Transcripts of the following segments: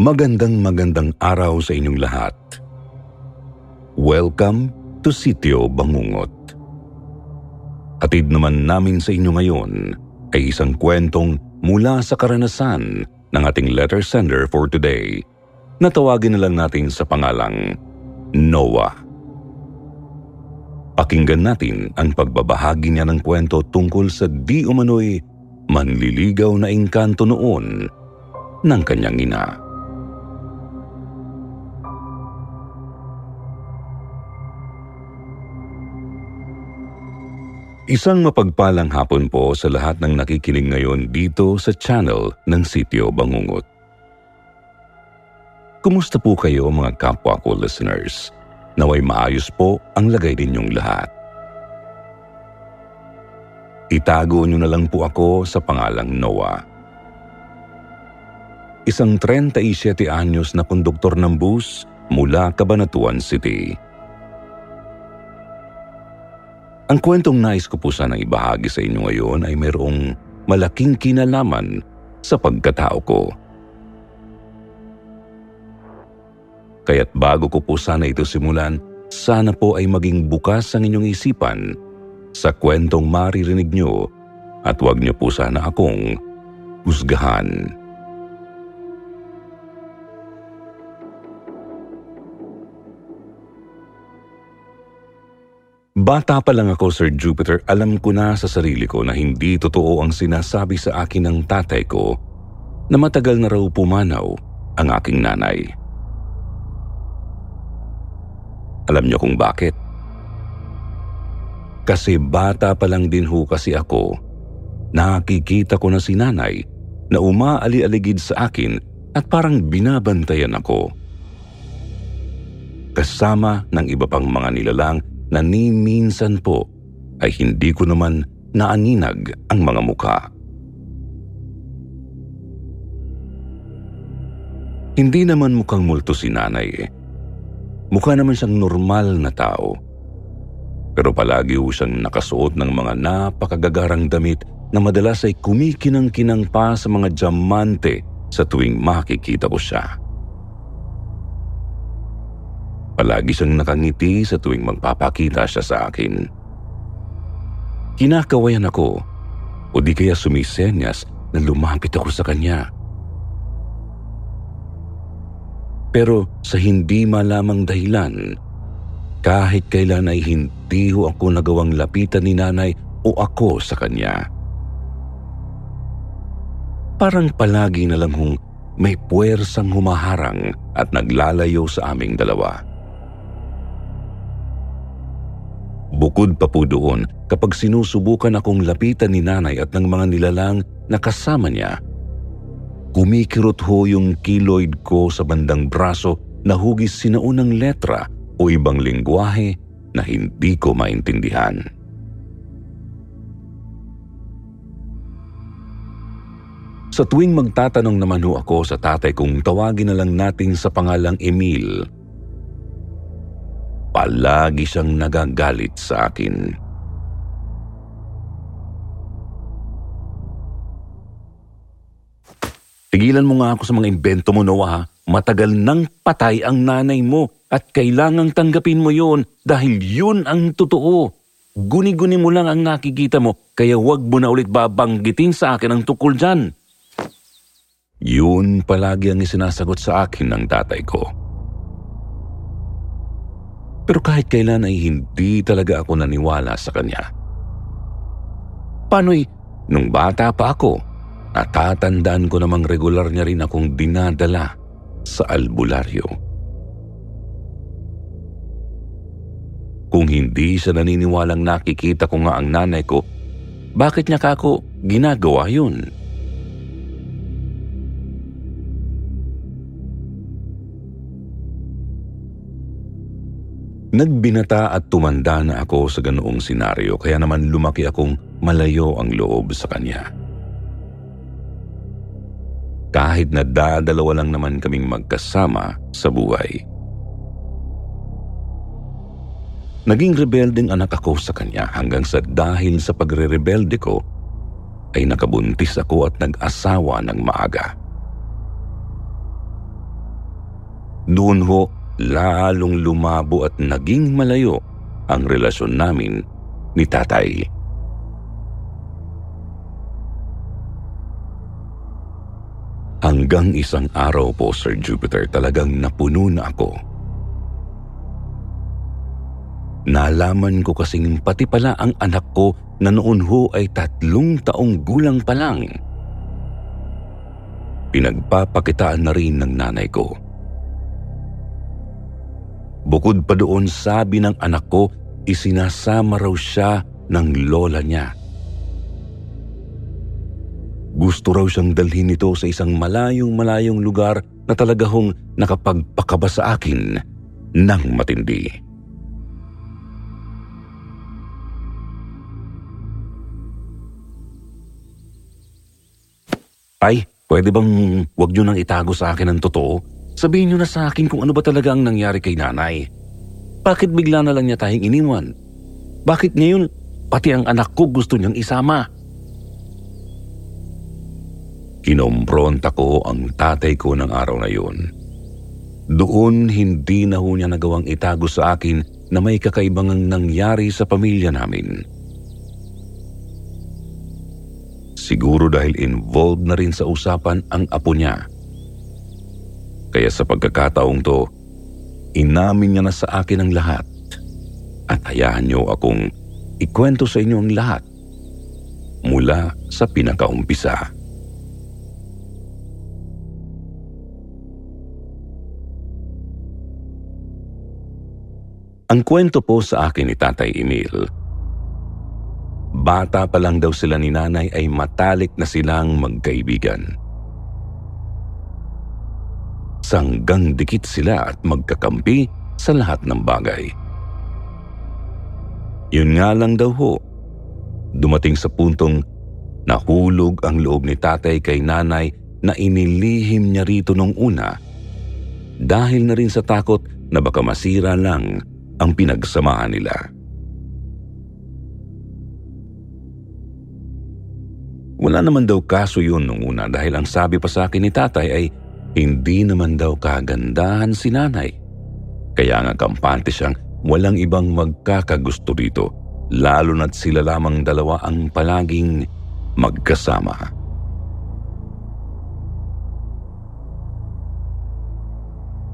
Magandang magandang araw sa inyong lahat. Welcome to Sitio Bangungot. Atid naman namin sa inyo ngayon ay isang kwentong mula sa karanasan ng ating letter sender for today na tawagin na lang natin sa pangalang Noah. Pakinggan natin ang pagbabahagi niya ng kwento tungkol sa di umano'y manliligaw na engkanto noon ng kanyang ina. Isang mapagpalang hapon po sa lahat ng nakikinig ngayon dito sa channel ng Sityo Bangungot. Kumusta po kayo mga kapwa ko listeners? Naway maayos po ang lagay ninyong lahat. Itago nyo na lang po ako sa pangalang Noah. Isang 37 anyos na konduktor ng bus mula Cabanatuan City. Ang kwentong nais ko po sanang ibahagi sa inyo ngayon ay mayroong malaking kinalaman sa pagkatao ko. Kaya't bago ko po sana ito simulan, sana po ay maging bukas ang inyong isipan sa kwentong maririnig nyo at huwag nyo po sana akong husgahan. Bata pa lang ako, Sir Jupiter, alam ko na sa sarili ko na hindi totoo ang sinasabi sa akin ng tatay ko na matagal na raw pumanaw ang aking nanay. Alam niyo kung bakit? Kasi bata pa lang din ho kasi ako, nakikita ko na si nanay na umaali-aligid sa akin at parang binabantayan ako. Kasama ng iba pang mga nilalang na ni minsan po ay hindi ko naman naaninag ang mga mukha. Hindi naman mukhang multo si nanay eh. Mukha naman siyang normal na tao. Pero palagi ho siyang nakasuot ng mga napakagagarang damit na madalas ay kumikinang-kinang pa sa mga diamante sa tuwing makikita ko siya. Palagi siyang nakangiti sa tuwing magpapakita siya sa akin. Kinakawayan ako o di kaya sumisenyas na lumapit ako sa kanya. Pero sa hindi malamang dahilan, kahit kailan ay hindi ho ako nagawang lapitan ni nanay o ako sa kanya. Parang palagi na lang hong may puwersang humaharang at naglalayo sa aming dalawa. Bukod pa po doon, kapag sinusubukan akong lapitan ni nanay at ng mga nilalang na kasama niya, kumikirot ho yung kiloid ko sa bandang braso na hugis sinaunang letra o ibang lingwahe na hindi ko maintindihan. Sa tuwing magtatanong naman ho ako sa tatay kung tawagin na lang natin sa pangalang Emil, palagi siyang nagagalit sa akin. Tigilan mo nga ako sa mga imbento mo, Noah. Matagal nang patay ang nanay mo at kailangang tanggapin mo yon dahil yun ang totoo. Guni-guni mo lang ang nakikita mo kaya huwag mo na ulit babanggitin sa akin ang tukol dyan. Yun palagi ang isinasagot sa akin ng tatay ko. Pero kahit kailan ay hindi talaga ako naniwala sa kanya. Pano'y nung bata pa ako, natatandaan ko namang regular niya rin akong dinadala sa albularyo. Kung hindi siya naniniwalang nakikita ko nga ang nanay ko, bakit niya kako ginagawa yun? Nagbinata at tumanda na ako sa ganoong senaryo kaya naman lumaki akong malayo ang loob sa kanya. Kahit na dadalawa lang naman kaming magkasama sa buhay. Naging rebeldeng anak ako sa kanya hanggang sa dahil sa pagre-rebelde ko ay nakabuntis ako at nag-asawa ng maaga. Doon ho, lalong lumabo at naging malayo ang relasyon namin ni tatay. Hanggang isang araw po, Sir Jupiter, talagang napuno na ako. Nalaman ko kasing pati pala ang anak ko na noon ho ay tatlong taong gulang pa lang. Pinagpapakitaan na rin ng nanay ko. Bukod pa doon sabi ng anak ko, isinasama raw siya ng lola niya. Gusto raw siyang dalhin ito sa isang malayong malayong lugar na talaga hong nakapagpakaba sa akin ng matindi. Ay, pwede bang wag niyo nang itago sa akin ang totoo? Sabihin niyo na sa akin kung ano ba talaga ang nangyari kay nanay. Bakit bigla na lang niya tayong iniwan? Bakit ngayon pati ang anak ko gusto niyang isama? Kinompronta ko ang tatay ko ng araw na yun. Doon hindi na ho niya nagawang itago sa akin na may kakaibang nangyari sa pamilya namin. Siguro dahil involved na rin sa usapan ang apo niya. Kaya sa pagkakataong to, inamin niya na sa akin ang lahat. At hayaan niyo akong ikwento sa inyo ang lahat mula sa pinakaumpisa. Ang kwento po sa akin ni Tatay Emil Bata pa lang daw sila ni nanay ay matalik na silang magkaibigan. Sanggang dikit sila at magkakampi sa lahat ng bagay. Yun nga lang daw ho, dumating sa puntong nahulog ang loob ni tatay kay nanay na inilihim niya rito nung una dahil na rin sa takot na baka masira lang ang pinagsamahan nila. Wala naman daw kaso yun nung una dahil ang sabi pa sa akin ni tatay ay hindi naman daw kagandahan si nanay. Kaya nga kampante siyang walang ibang magkakagusto dito lalo na't sila lamang dalawa ang palaging magkasama.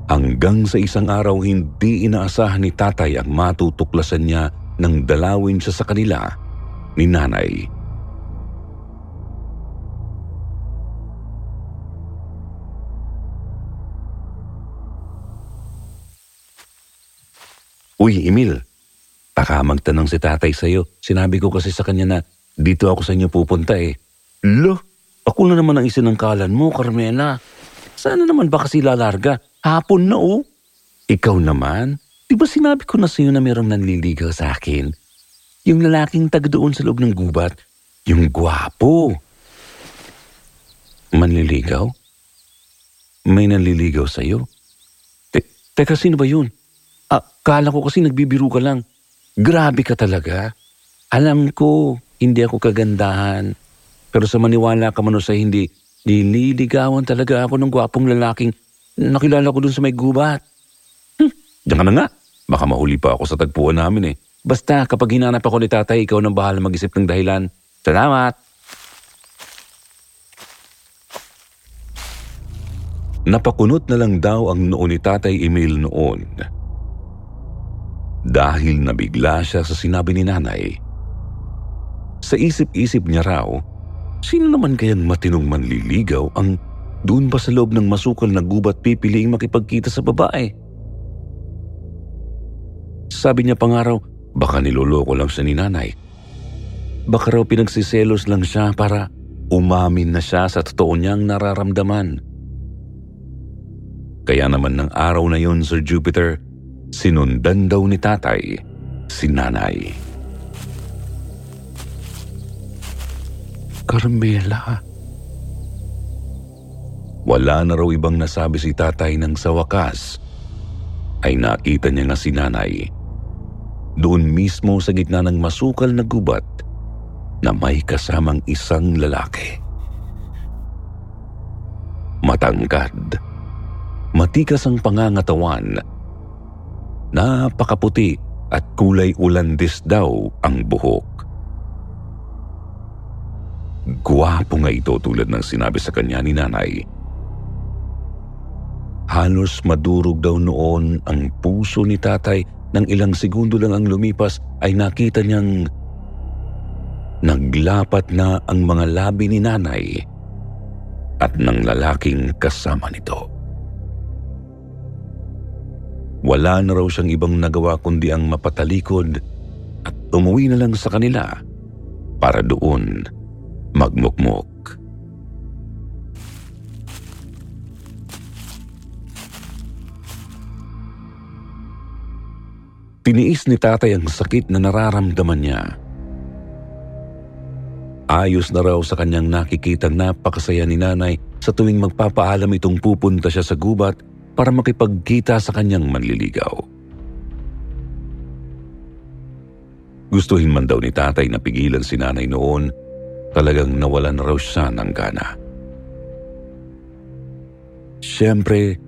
Hanggang sa isang araw hindi inaasahan ni tatay ang matutuklasan niya nang dalawin siya sa kanila ni nanay. Uy, Emil, baka magtanong si tatay sa'yo. Sinabi ko kasi sa kanya na dito ako sa inyo pupunta eh. Lo, ako na naman ang isinangkalan mo, Carmela. Sana naman ba kasi lalarga? Hapon na oh. Ikaw naman, di ba sinabi ko na sa'yo na mayroong nanliligaw sa akin? Yung lalaking tag doon sa loob ng gubat, yung gwapo. Manliligaw? May nanliligaw sa'yo? Te- teka, sino ba yun? Ah, kala ko kasi nagbibiro ka lang. Grabe ka talaga. Alam ko, hindi ako kagandahan. Pero sa maniwala ka man o sa hindi, nililigawan talaga ako ng gwapong lalaking nakilala ko dun sa may gubat. Hm, diyan ka na nga. Baka mahuli pa ako sa tagpuan namin eh. Basta kapag hinanap ako ni tatay, ikaw nang bahala mag-isip ng dahilan. Salamat! Napakunot na lang daw ang noo ni Tatay Emil noon dahil nabigla siya sa sinabi ni nanay. Sa isip-isip niya raw, sino naman kayang matinong manliligaw ang doon pa sa loob ng masukal na gubat pipiliing makipagkita sa babae? Sabi niya pa nga raw, baka niloloko lang siya ni nanay. Baka raw pinagsiselos lang siya para umamin na siya sa totoo niyang nararamdaman. Kaya naman ng araw na yon, Sir Jupiter, sinundan daw ni tatay si nanay. Carmela. Wala na raw ibang nasabi si tatay nang sa wakas ay nakita niya nga si nanay. Doon mismo sa gitna ng masukal na gubat na may kasamang isang lalaki. Matangkad, matikas ang pangangatawan, napakaputi at kulay ulandis daw ang buhok. Gwapo nga ito tulad ng sinabi sa kanya ni nanay. Halos madurog daw noon ang puso ni tatay nang ilang segundo lang ang lumipas ay nakita niyang Naglapat na ang mga labi ni nanay at ng lalaking kasama nito. Wala na raw siyang ibang nagawa kundi ang mapatalikod at umuwi na lang sa kanila para doon magmukmok. Tiniis ni tatay ang sakit na nararamdaman niya Ayos na raw sa kanyang nakikitang napakasaya ni nanay sa tuwing magpapaalam itong pupunta siya sa gubat para makipagkita sa kanyang manliligaw. Gustuhin man daw ni tatay na pigilan si nanay noon, talagang nawalan na raw siya ng gana. Siyempre,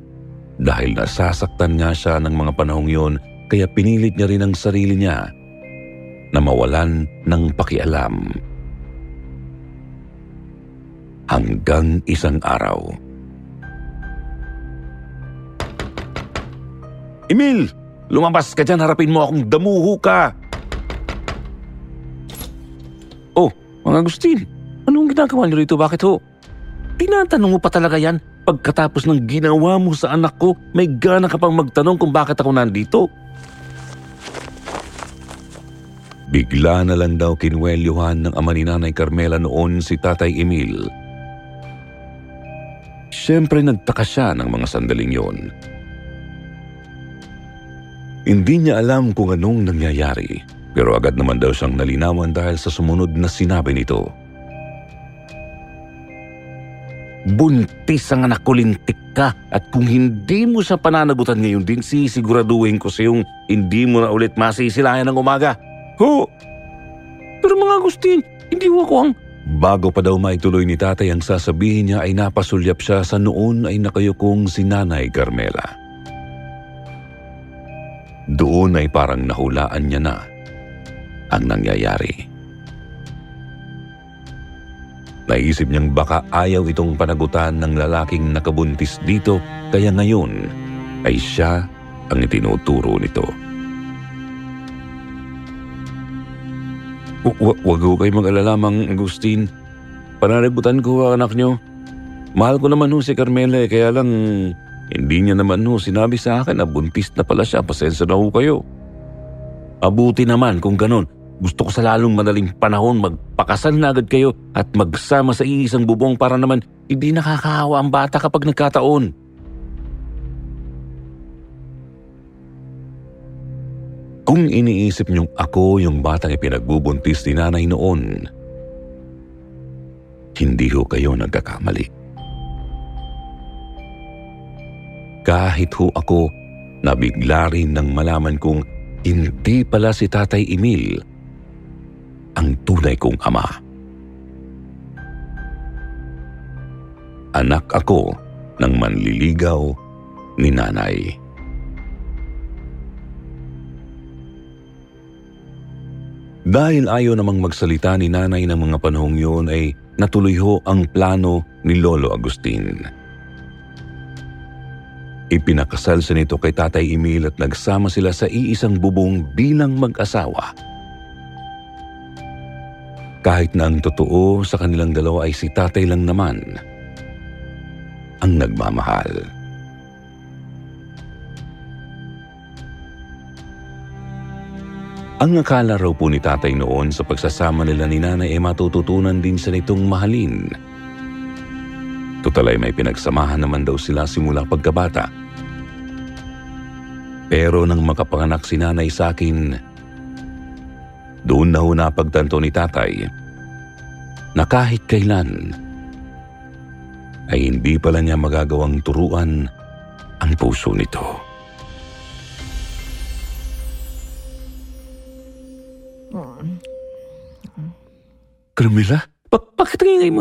dahil nasasaktan nga siya ng mga panahong yon, kaya pinilit niya rin ang sarili niya na mawalan ng pakialam hanggang isang araw. Emil! Lumabas ka dyan, harapin mo akong damuho ka! Oh, mga Agustin, anong ginagawa niyo rito? Bakit ho? Tinatanong mo pa talaga yan pagkatapos ng ginawa mo sa anak ko, may gana ka pang magtanong kung bakit ako nandito. Bigla na lang daw kinwelyuhan ng ama ni Nanay Carmela noon si Tatay Emil Siyempre nagtaka siya ng mga sandaling yon. Hindi niya alam kung anong nangyayari, pero agad naman daw siyang nalinawan dahil sa sumunod na sinabi nito. Buntis ang anak ko lintik ka at kung hindi mo sa pananagutan ngayon din sisiguraduhin ko sa yung hindi mo na ulit masisilayan ng umaga. Ho! Pero mga Agustin, hindi ko ako ang Bago pa daw maituloy ni tatay ang sasabihin niya ay napasulyap siya sa noon ay nakayukong si Nanay Carmela. Doon ay parang nahulaan niya na ang nangyayari. Naisip niyang baka ayaw itong panagutan ng lalaking nakabuntis dito kaya ngayon ay siya ang itinuturo nito. Huwag ho kayo mag-alala, Mang Agustin. Pananagutan ko ang anak nyo. Mahal ko naman ho si Carmela eh, kaya lang hindi niya naman ho sinabi sa akin na buntis na pala siya. Pasensya na ho kayo. Abuti naman kung ganon. Gusto ko sa lalong madaling panahon magpakasal na agad kayo at magsama sa iisang bubong para naman hindi nakakahawa ang bata kapag nagkataon. Kung iniisip niyong ako yung batang ipinagbubuntis ni nanay noon, hindi ho kayo nagkakamali. Kahit ho ako, nabigla rin nang malaman kong hindi pala si Tatay Emil ang tunay kong ama. Anak ako ng manliligaw ni nanay. Dahil ayaw namang magsalita ni nanay ng mga panahong yun ay natuloy ho ang plano ni Lolo Agustin. Ipinakasal sa nito kay Tatay Emil at nagsama sila sa iisang bubong bilang mag-asawa. Kahit na ang totoo sa kanilang dalawa ay si tatay lang naman ang nagmamahal. Ang akala raw po ni tatay noon sa pagsasama nila ni nanay ay matututunan din sa nitong mahalin. Tutal ay may pinagsamahan naman daw sila simula pagkabata. Pero nang makapanganak si nanay sa akin, doon na ho napagtanto ni tatay na kahit kailan ay hindi pala niya magagawang turuan ang puso nito. Carmela? Ba- bakit ang ingay mo?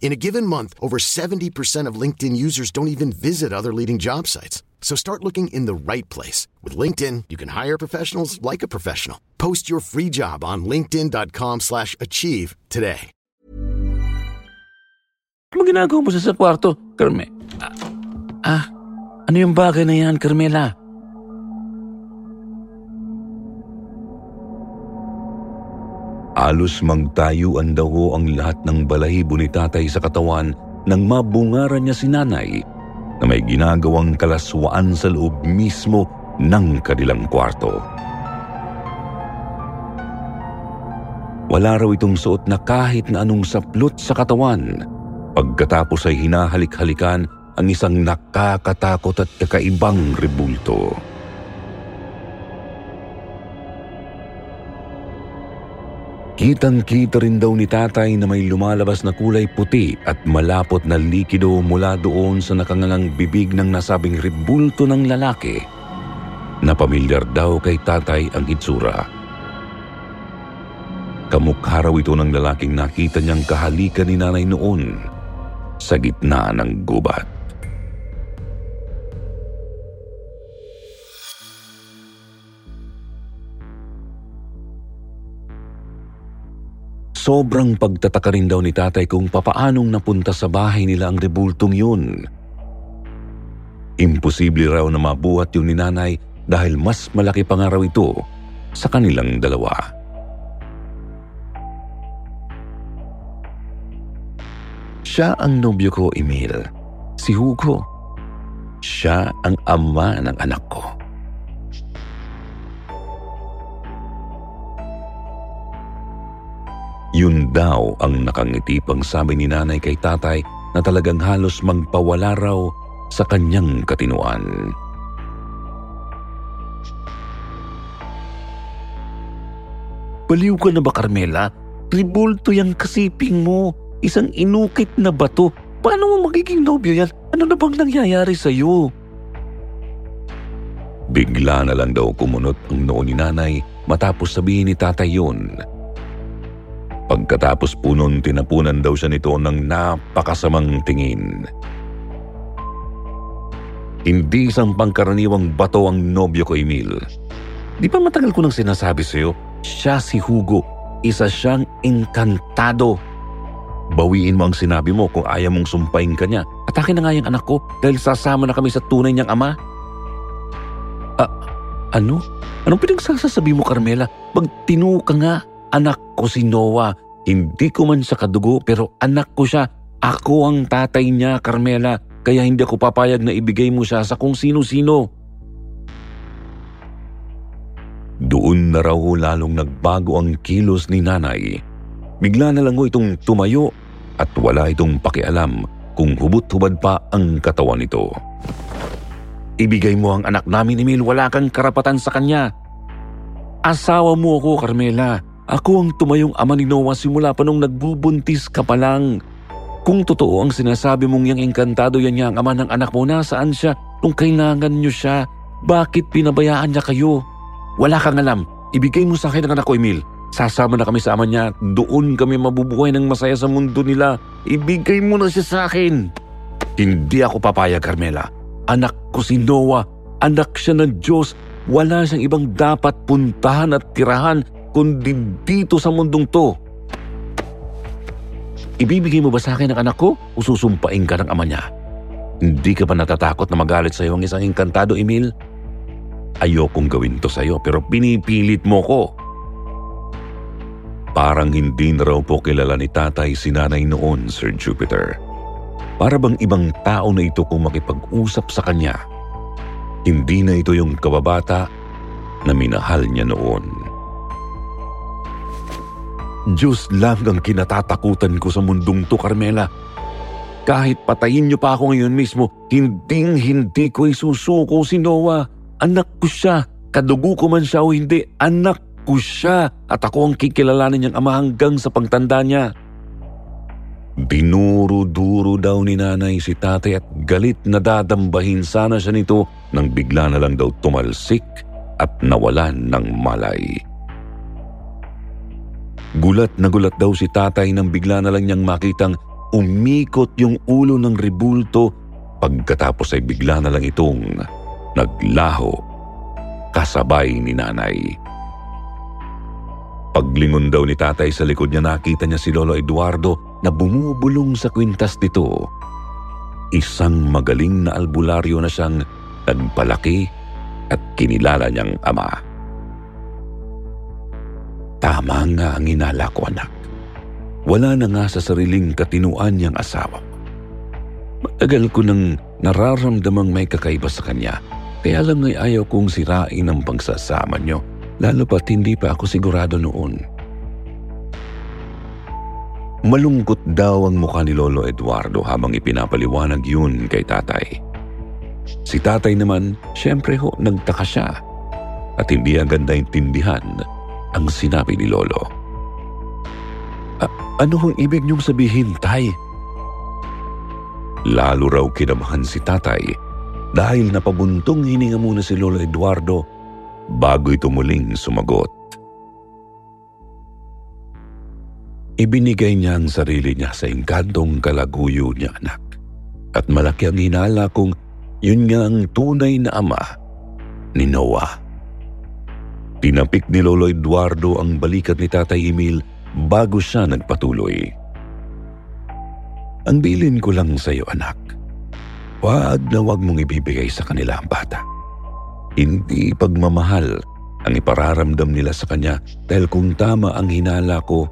In a given month, over 70% of LinkedIn users don't even visit other leading job sites. So start looking in the right place. With LinkedIn, you can hire professionals like a professional. Post your free job on linkedin.com slash achieve today. Ano ginagawa mo sa, kwarto, Carme? Ah, ah, ano yung bagay na yan, Carmela? Alos magtayuan daw ho ang lahat ng balahibo ni tatay sa katawan nang mabungaran niya si nanay na may ginagawang kalaswaan sa loob mismo ng kanilang kwarto. Wala raw itong suot na kahit na anong saplot sa katawan. Pagkatapos ay hinahalik-halikan ang isang nakakatakot at kakaibang rebulto. Kitang-kita rin daw ni tatay na may lumalabas na kulay puti at malapot na likido mula doon sa nakangangang bibig ng nasabing rebulto ng lalaki na pamilyar daw kay tatay ang itsura. Kamukha raw ito ng lalaking nakita niyang kahalikan ni nanay noon sa gitna ng gubat. Sobrang pagtataka rin daw ni tatay kung papaanong napunta sa bahay nila ang rebultong yun. Imposible raw na mabuhat yung ni nanay dahil mas malaki pa nga raw ito sa kanilang dalawa. Siya ang nobyo ko, Emil. Si Hugo. Siya ang ama ng anak ko. Yun daw ang nakangiti pang sabi ni nanay kay tatay na talagang halos magpawala raw sa kanyang katinuan. Baliw ka na ba, Carmela? Tribulto yung kasiping mo. Isang inukit na bato. Paano mo magiging nobyo yan? Ano na bang nangyayari sa'yo? Bigla na lang daw kumunot ang noo ni nanay matapos sabihin ni tatay yun. Pagkatapos po nun, tinapunan daw siya nito ng napakasamang tingin. Hindi isang pangkaraniwang bato ang nobyo ko, Emil. Di ba matagal ko nang sinasabi sa'yo, siya si Hugo. Isa siyang inkantado. Bawiin mo ang sinabi mo kung ayaw mong sumpain ka niya. Atake na nga yung anak ko dahil sasama na kami sa tunay niyang ama. Ah, ano? Anong pinagsasasabi mo, Carmela? Magtino ka nga. Anak ko si Noah. Hindi ko man sa kadugo pero anak ko siya. Ako ang tatay niya, Carmela. Kaya hindi ako papayag na ibigay mo siya sa kung sino-sino. Doon na raw lalong nagbago ang kilos ni nanay. Bigla na lang ho itong tumayo at wala itong pakialam kung hubot-hubad pa ang katawan nito. Ibigay mo ang anak namin, Emil. Wala kang karapatan sa kanya. Asawa mo ako, Carmela. Ako ang tumayong ama ni Noah simula pa nung nagbubuntis ka pa lang. Kung totoo ang sinasabi mong yang engkantado yan niya ang ama ng anak mo, nasaan siya nung kailangan niyo siya? Bakit pinabayaan niya kayo? Wala kang alam. Ibigay mo sa akin ang anak ko, Emil. Sasama na kami sa ama niya. Doon kami mabubuhay ng masaya sa mundo nila. Ibigay mo na siya sa akin. Hindi ako papayag, Carmela. Anak ko si Noah. Anak siya ng Diyos. Wala siyang ibang dapat puntahan at tirahan kundi dito sa mundong to. Ibibigay mo ba sa akin ang anak ko o susumpain ka ng ama niya? Hindi ka ba natatakot na magalit sa iyo ang isang engkantado, Emil? Ayokong gawin to sa iyo pero pinipilit mo ko. Parang hindi na raw po kilala ni tatay si nanay noon, Sir Jupiter. Para bang ibang tao na ito kung makipag-usap sa kanya. Hindi na ito yung kababata na minahal niya noon. Diyos lang ang kinatatakutan ko sa mundong to, Carmela. Kahit patayin niyo pa ako ngayon mismo, hinding hindi ko isusuko si Noah. Anak ko siya. Kadugo ko man siya o hindi, anak ko siya. At ako ang kikilalanin niyang ama hanggang sa pagtanda niya. Dinuro-duro daw ni nanay si tatay at galit na dadambahin sana siya nito nang bigla na lang daw tumalsik at nawalan ng malay. Gulat na gulat daw si tatay nang bigla na lang niyang makitang umikot yung ulo ng ribulto pagkatapos ay bigla na lang itong naglaho kasabay ni nanay. Paglingon daw ni tatay sa likod niya nakita niya si Lolo Eduardo na bumubulong sa kwintas nito. Isang magaling na albularyo na siyang nagpalaki at kinilala niyang ama. Tama nga ang inala ko anak. Wala na nga sa sariling katinuan niyang asawa. Matagal ko nang nararamdamang may kakaiba sa kanya. Kaya lang ay ayaw kong sirain ang pagsasama niyo. Lalo pat hindi pa ako sigurado noon. Malungkot daw ang mukha ni Lolo Eduardo habang ipinapaliwanag yun kay tatay. Si tatay naman, syempre ho, nagtaka siya at hindi agad naintindihan ang sinabi ni Lolo. ano ang ibig niyong sabihin, Tay? Lalo raw kinamahan si tatay dahil napabuntong hininga muna si Lolo Eduardo bago ito muling sumagot. Ibinigay niya ang sarili niya sa engkantong kalaguyo niya anak. At malaki ang hinala kung yun nga ang tunay na ama ni Noah. Tinapik ni Lolo Eduardo ang balikat ni Tatay Emil bago siya nagpatuloy. Ang bilin ko lang sa iyo anak, wag na wag mong ibibigay sa kanila ang bata. Hindi pagmamahal ang ipararamdam nila sa kanya dahil kung tama ang hinala ko,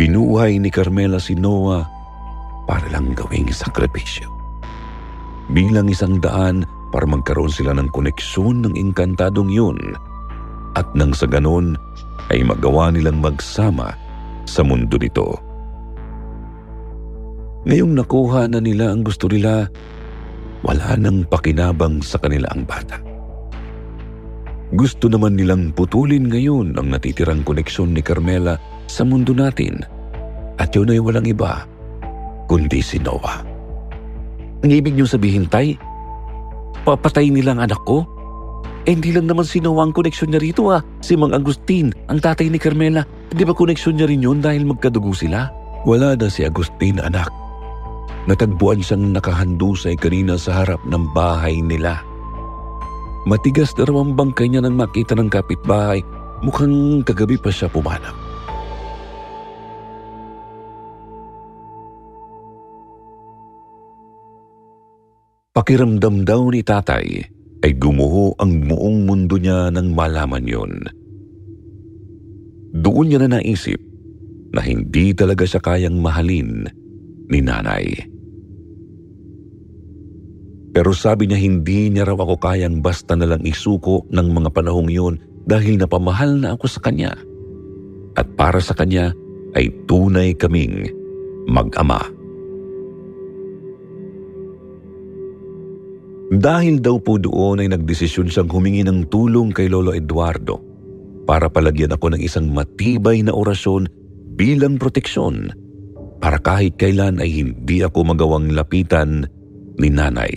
binuhay ni Carmela si Noah para lang gawing sakripisyo. Bilang isang daan para magkaroon sila ng koneksyon ng inkantadong yun at nang sa ganon ay magawa nilang magsama sa mundo nito. Ngayong nakuha na nila ang gusto nila, wala nang pakinabang sa kanila ang bata. Gusto naman nilang putulin ngayon ang natitirang koneksyon ni Carmela sa mundo natin at yun ay walang iba kundi si Noah. Ang ibig niyong sabihin, Tay, papatay nilang anak ko? Eh, hindi lang naman sinawa ang koneksyon niya rito ah. Si Mang Agustin, ang tatay ni Carmela. Di ba koneksyon niya rin yun dahil magkadugo sila? Wala na si Agustin anak. Natagpuan siyang nakahandusay kanina sa harap ng bahay nila. Matigas na raw ang bangkay niya nang makita ng kapitbahay. Mukhang kagabi pa siya pumanap. Pakiramdam daw ni tatay ay gumuho ang buong mundo niya nang malaman yon. Doon niya na naisip na hindi talaga siya kayang mahalin ni nanay. Pero sabi niya hindi niya raw ako kayang basta na lang isuko ng mga panahong yun dahil napamahal na ako sa kanya. At para sa kanya ay tunay kaming mag-ama. Dahil daw po doon ay nagdesisyon siyang humingi ng tulong kay Lolo Eduardo para palagyan ako ng isang matibay na orasyon bilang proteksyon para kahit kailan ay hindi ako magawang lapitan ni nanay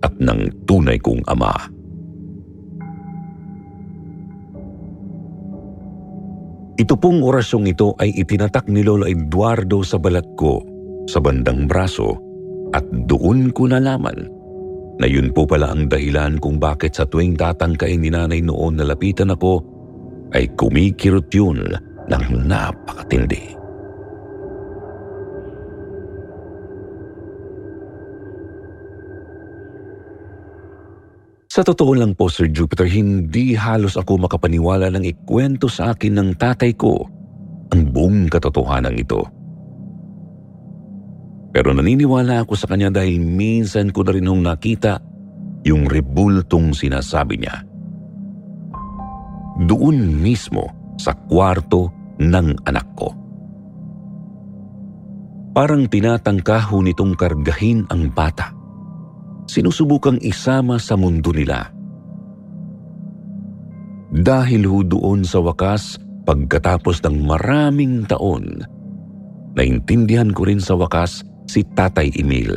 at ng tunay kong ama. Ito pong orasyong ito ay itinatak ni Lolo Eduardo sa balat ko sa bandang braso at doon ko nalaman na yun po pala ang dahilan kung bakit sa tuwing tatangkain ni nanay noon na lapitan ako ay kumikirot yun ng napakatindi. Sa totoo lang po Sir Jupiter, hindi halos ako makapaniwala ng ikwento sa akin ng tatay ko ang buong katotohanan ito. Pero naniniwala ako sa kanya dahil minsan ko na rin hong nakita yung rebultong sinasabi niya. Doon mismo sa kwarto ng anak ko. Parang tinatangka ho nitong kargahin ang bata sinusubukang isama sa mundo nila. Dahil ho doon sa wakas, pagkatapos ng maraming taon, naintindihan ko rin sa wakas si Tatay Emil.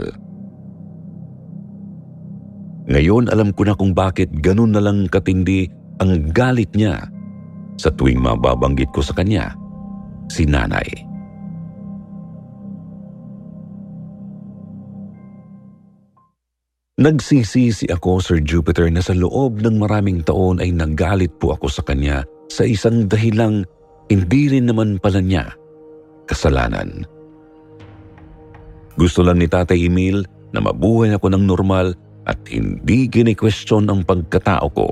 Ngayon alam ko na kung bakit ganun na lang katindi ang galit niya sa tuwing mababanggit ko sa kanya, si nanay. Nagsisisi ako, Sir Jupiter, na sa loob ng maraming taon ay nagalit po ako sa kanya sa isang dahilang hindi rin naman pala niya kasalanan. Gusto lang ni Tatay Emil na mabuhay ako ng normal at hindi kini-question ang pagkatao ko.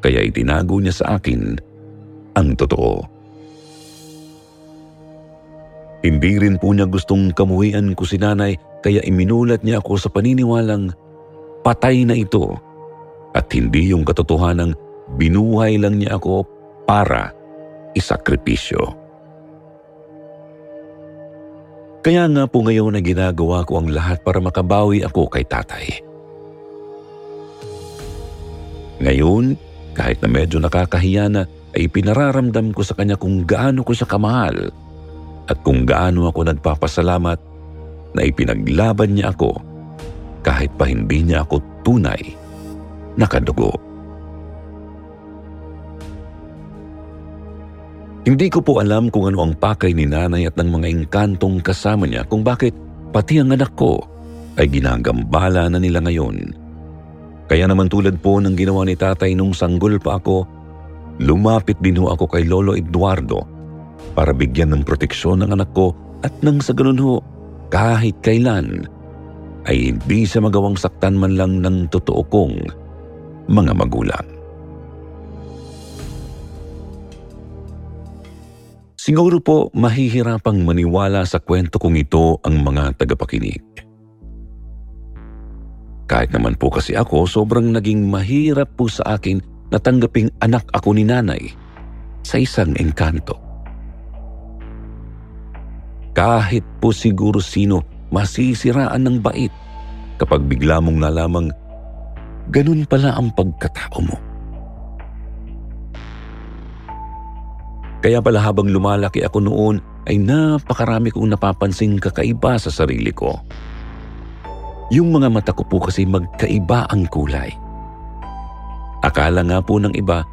Kaya itinago niya sa akin ang totoo. Hindi rin po niya gustong kamuhian ko si nanay kaya iminulat niya ako sa paniniwalang patay na ito at hindi yung katotohanang binuhay lang niya ako para isakripisyo. Kaya nga po ngayon na ginagawa ko ang lahat para makabawi ako kay tatay. Ngayon, kahit na medyo nakakahiya na, ay pinararamdam ko sa kanya kung gaano ko siya kamahal at kung gaano ako nagpapasalamat na ipinaglaban niya ako kahit pa hindi niya ako tunay na kadugo. Hindi ko po alam kung ano ang pakay ni nanay at ng mga engkantong kasama niya kung bakit pati ang anak ko ay ginagambala na nila ngayon. Kaya naman tulad po ng ginawa ni tatay nung sanggol pa ako, lumapit din ho ako kay Lolo Eduardo para bigyan ng proteksyon ng anak ko at nang sa ganun ho kahit kailan ay hindi siya magawang saktan man lang ng totoo kong mga magulang. Siguro po mahihirapang maniwala sa kwento kong ito ang mga tagapakinig. Kahit naman po kasi ako, sobrang naging mahirap po sa akin na tanggaping anak ako ni nanay sa isang engkanto. Kahit po siguro sino masisiraan ng bait kapag bigla mong nalamang ganun pala ang pagkatao mo. Kaya pala habang lumalaki ako noon ay napakarami kong napapansing kakaiba sa sarili ko. Yung mga mata ko po kasi magkaiba ang kulay. Akala nga po ng iba,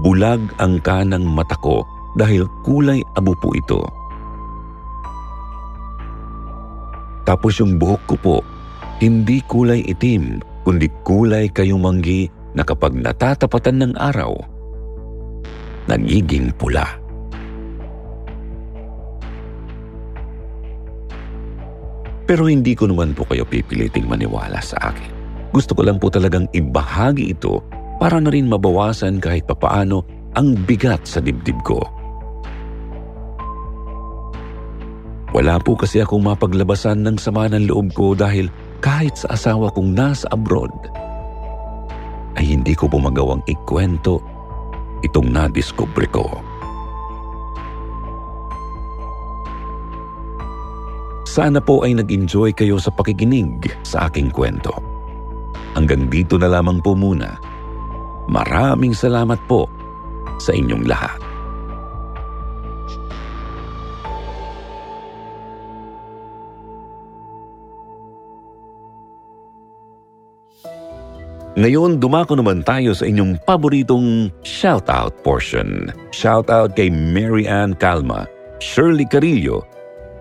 bulag ang kanang mata ko dahil kulay abo po ito. Tapos yung buhok ko po, hindi kulay itim, kundi kulay kayumanggi na kapag natatapatan ng araw, nagiging pula. Pero hindi ko naman po kayo pipiliting maniwala sa akin. Gusto ko lang po talagang ibahagi ito para na rin mabawasan kahit papaano ang bigat sa dibdib ko. Wala po kasi akong mapaglabasan ng sama ng loob ko dahil kahit sa asawa kong nasa abroad, ay hindi ko po magawang ikwento itong nadiskubre ko. Sana po ay nag-enjoy kayo sa pakikinig sa aking kwento. Hanggang dito na lamang po muna. Maraming salamat po sa inyong lahat. Ngayon, dumako naman tayo sa inyong paboritong shoutout portion. Shoutout kay Mary Ann Calma, Shirley Carillo,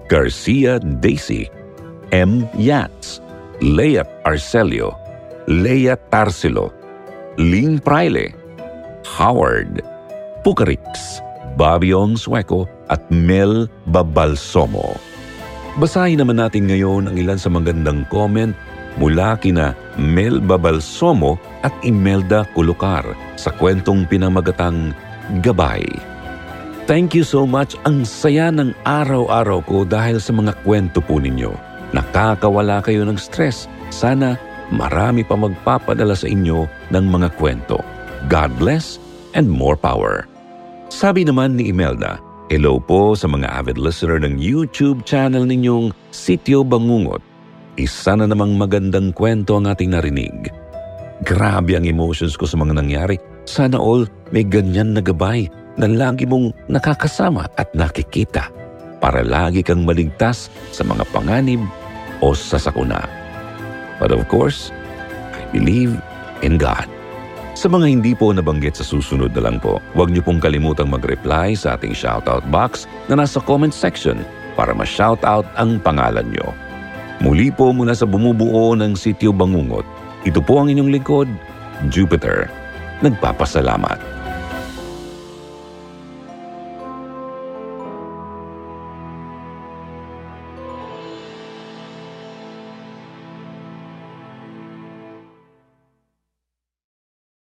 Garcia Daisy, M. Yats, Leia Arcelio, Leia Tarsilo, Ling Praile, Howard, Pucarix, Babiong Sueco at Mel Babalsomo. Basahin naman natin ngayon ang ilan sa magandang comment mula kina Mel Babalsomo at Imelda Kulukar sa kwentong pinamagatang Gabay. Thank you so much. Ang saya ng araw-araw ko dahil sa mga kwento po ninyo. Nakakawala kayo ng stress. Sana marami pa magpapadala sa inyo ng mga kwento. God bless and more power. Sabi naman ni Imelda, Hello po sa mga avid listener ng YouTube channel ninyong Sityo Bangungot. Isa na namang magandang kwento ang ating narinig. Grabe ang emotions ko sa mga nangyari. Sana all may ganyan na gabay na lagi mong nakakasama at nakikita para lagi kang maligtas sa mga panganib o sa sakuna. But of course, I believe in God. Sa mga hindi po nabanggit sa susunod na lang po, huwag niyo pong kalimutang mag-reply sa ating shoutout box na nasa comment section para ma-shoutout ang pangalan niyo. Muli po mula sa bumubuo ng Sityo Bangungot, ito po ang inyong likod, Jupiter. Nagpapasalamat.